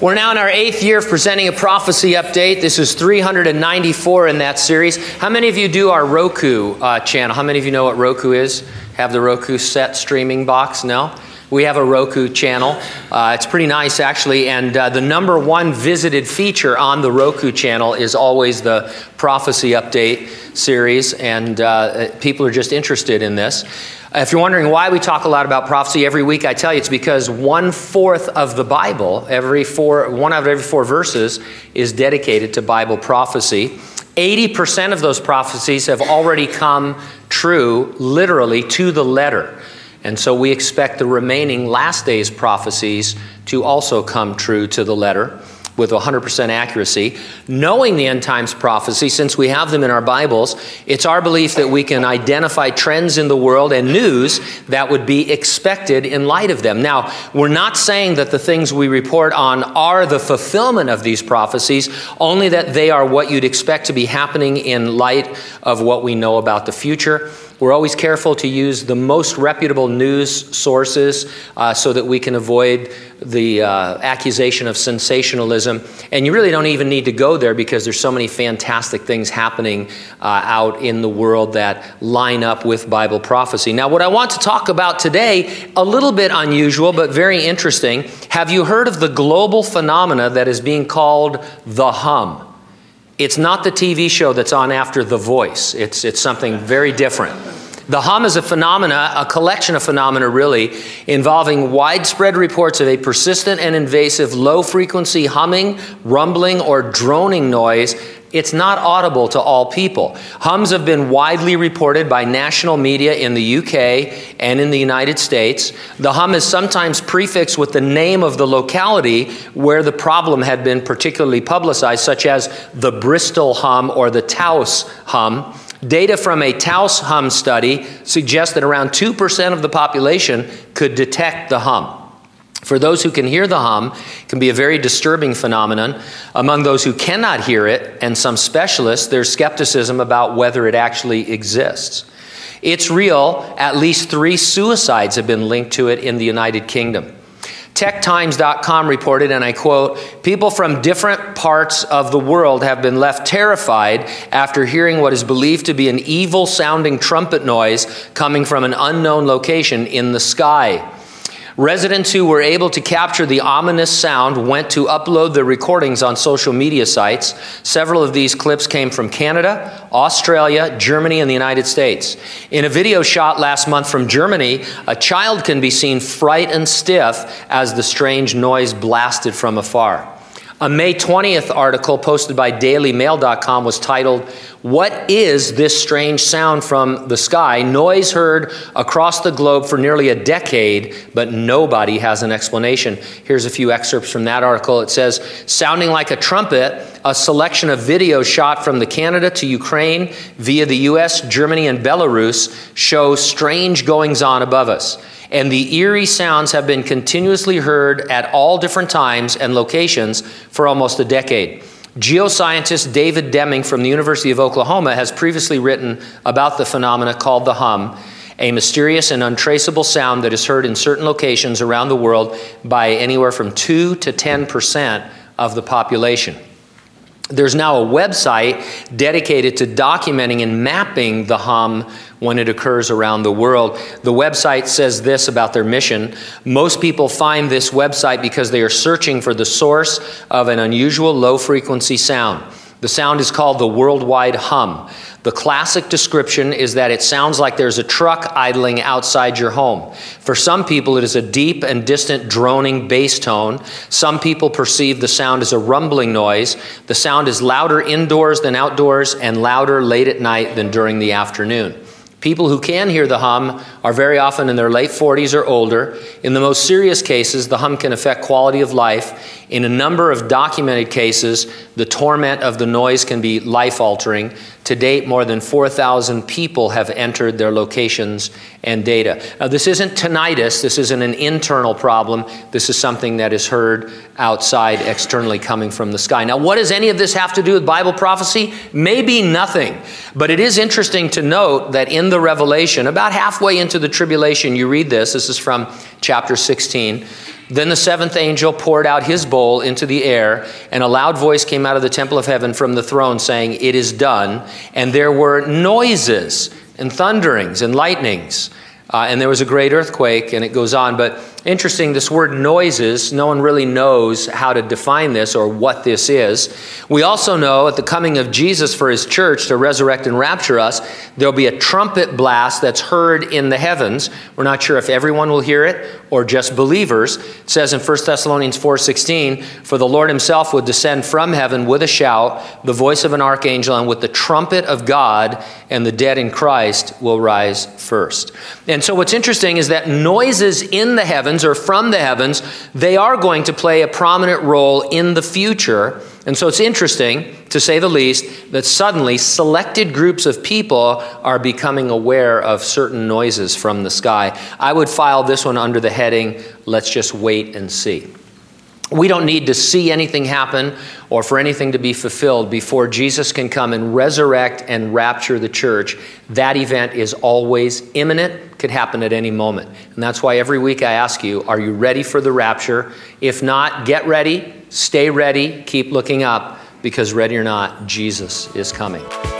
We're now in our eighth year of presenting a prophecy update. This is 394 in that series. How many of you do our Roku uh, channel? How many of you know what Roku is? Have the Roku set streaming box? No? We have a Roku channel. Uh, it's pretty nice, actually. And uh, the number one visited feature on the Roku channel is always the prophecy update series. And uh, people are just interested in this. Uh, if you're wondering why we talk a lot about prophecy every week, I tell you it's because one fourth of the Bible, every four, one out of every four verses, is dedicated to Bible prophecy. 80% of those prophecies have already come true, literally to the letter. And so we expect the remaining last days prophecies to also come true to the letter with 100% accuracy. Knowing the end times prophecy, since we have them in our Bibles, it's our belief that we can identify trends in the world and news that would be expected in light of them. Now, we're not saying that the things we report on are the fulfillment of these prophecies, only that they are what you'd expect to be happening in light of what we know about the future. We're always careful to use the most reputable news sources uh, so that we can avoid the uh, accusation of sensationalism. And you really don't even need to go there because there's so many fantastic things happening uh, out in the world that line up with Bible prophecy. Now, what I want to talk about today, a little bit unusual, but very interesting. Have you heard of the global phenomena that is being called the hum? It's not the TV show that's on after The Voice. It's, it's something very different. The hum is a phenomena, a collection of phenomena really, involving widespread reports of a persistent and invasive low frequency humming, rumbling, or droning noise it's not audible to all people. Hums have been widely reported by national media in the UK and in the United States. The hum is sometimes prefixed with the name of the locality where the problem had been particularly publicized, such as the Bristol hum or the Taos hum. Data from a Taos hum study suggests that around 2% of the population could detect the hum. For those who can hear the hum, it can be a very disturbing phenomenon. Among those who cannot hear it, and some specialists, there's skepticism about whether it actually exists. It's real. At least three suicides have been linked to it in the United Kingdom. TechTimes.com reported, and I quote, people from different parts of the world have been left terrified after hearing what is believed to be an evil sounding trumpet noise coming from an unknown location in the sky. Residents who were able to capture the ominous sound went to upload the recordings on social media sites. Several of these clips came from Canada, Australia, Germany, and the United States. In a video shot last month from Germany, a child can be seen frightened stiff as the strange noise blasted from afar. A May 20th article posted by dailymail.com was titled, What is this strange sound from the sky? Noise heard across the globe for nearly a decade, but nobody has an explanation. Here's a few excerpts from that article. It says, Sounding like a trumpet, a selection of video shot from the Canada to Ukraine via the US, Germany, and Belarus show strange goings on above us and the eerie sounds have been continuously heard at all different times and locations for almost a decade. Geoscientist David Deming from the University of Oklahoma has previously written about the phenomena called the hum, a mysterious and untraceable sound that is heard in certain locations around the world by anywhere from 2 to 10 percent of the population. There's now a website dedicated to documenting and mapping the hum when it occurs around the world. The website says this about their mission. Most people find this website because they are searching for the source of an unusual low frequency sound. The sound is called the worldwide hum. The classic description is that it sounds like there's a truck idling outside your home. For some people, it is a deep and distant droning bass tone. Some people perceive the sound as a rumbling noise. The sound is louder indoors than outdoors and louder late at night than during the afternoon. People who can hear the hum are very often in their late 40s or older. In the most serious cases, the hum can affect quality of life. In a number of documented cases, the torment of the noise can be life altering. To date, more than 4,000 people have entered their locations and data. Now, this isn't tinnitus, this isn't an internal problem. This is something that is heard outside, externally coming from the sky. Now, what does any of this have to do with Bible prophecy? Maybe nothing. But it is interesting to note that in the Revelation, about halfway into the tribulation, you read this. This is from chapter 16. Then the seventh angel poured out his bowl into the air, and a loud voice came out of the temple of heaven from the throne saying, It is done. And there were noises and thunderings and lightnings. Uh, and there was a great earthquake, and it goes on. But interesting, this word noises, no one really knows how to define this or what this is. We also know at the coming of Jesus for his church to resurrect and rapture us, there'll be a trumpet blast that's heard in the heavens. We're not sure if everyone will hear it or just believers. It says in 1 Thessalonians 4:16, "For the Lord himself would descend from heaven with a shout, the voice of an archangel, and with the trumpet of God, and the dead in Christ will rise first. And so what's interesting is that noises in the heavens or from the heavens, they are going to play a prominent role in the future. And so it's interesting, to say the least, that suddenly selected groups of people are becoming aware of certain noises from the sky. I would file this one under the heading, let's just wait and see. We don't need to see anything happen or for anything to be fulfilled before Jesus can come and resurrect and rapture the church. That event is always imminent, could happen at any moment. And that's why every week I ask you, are you ready for the rapture? If not, get ready, stay ready, keep looking up, because ready or not, Jesus is coming.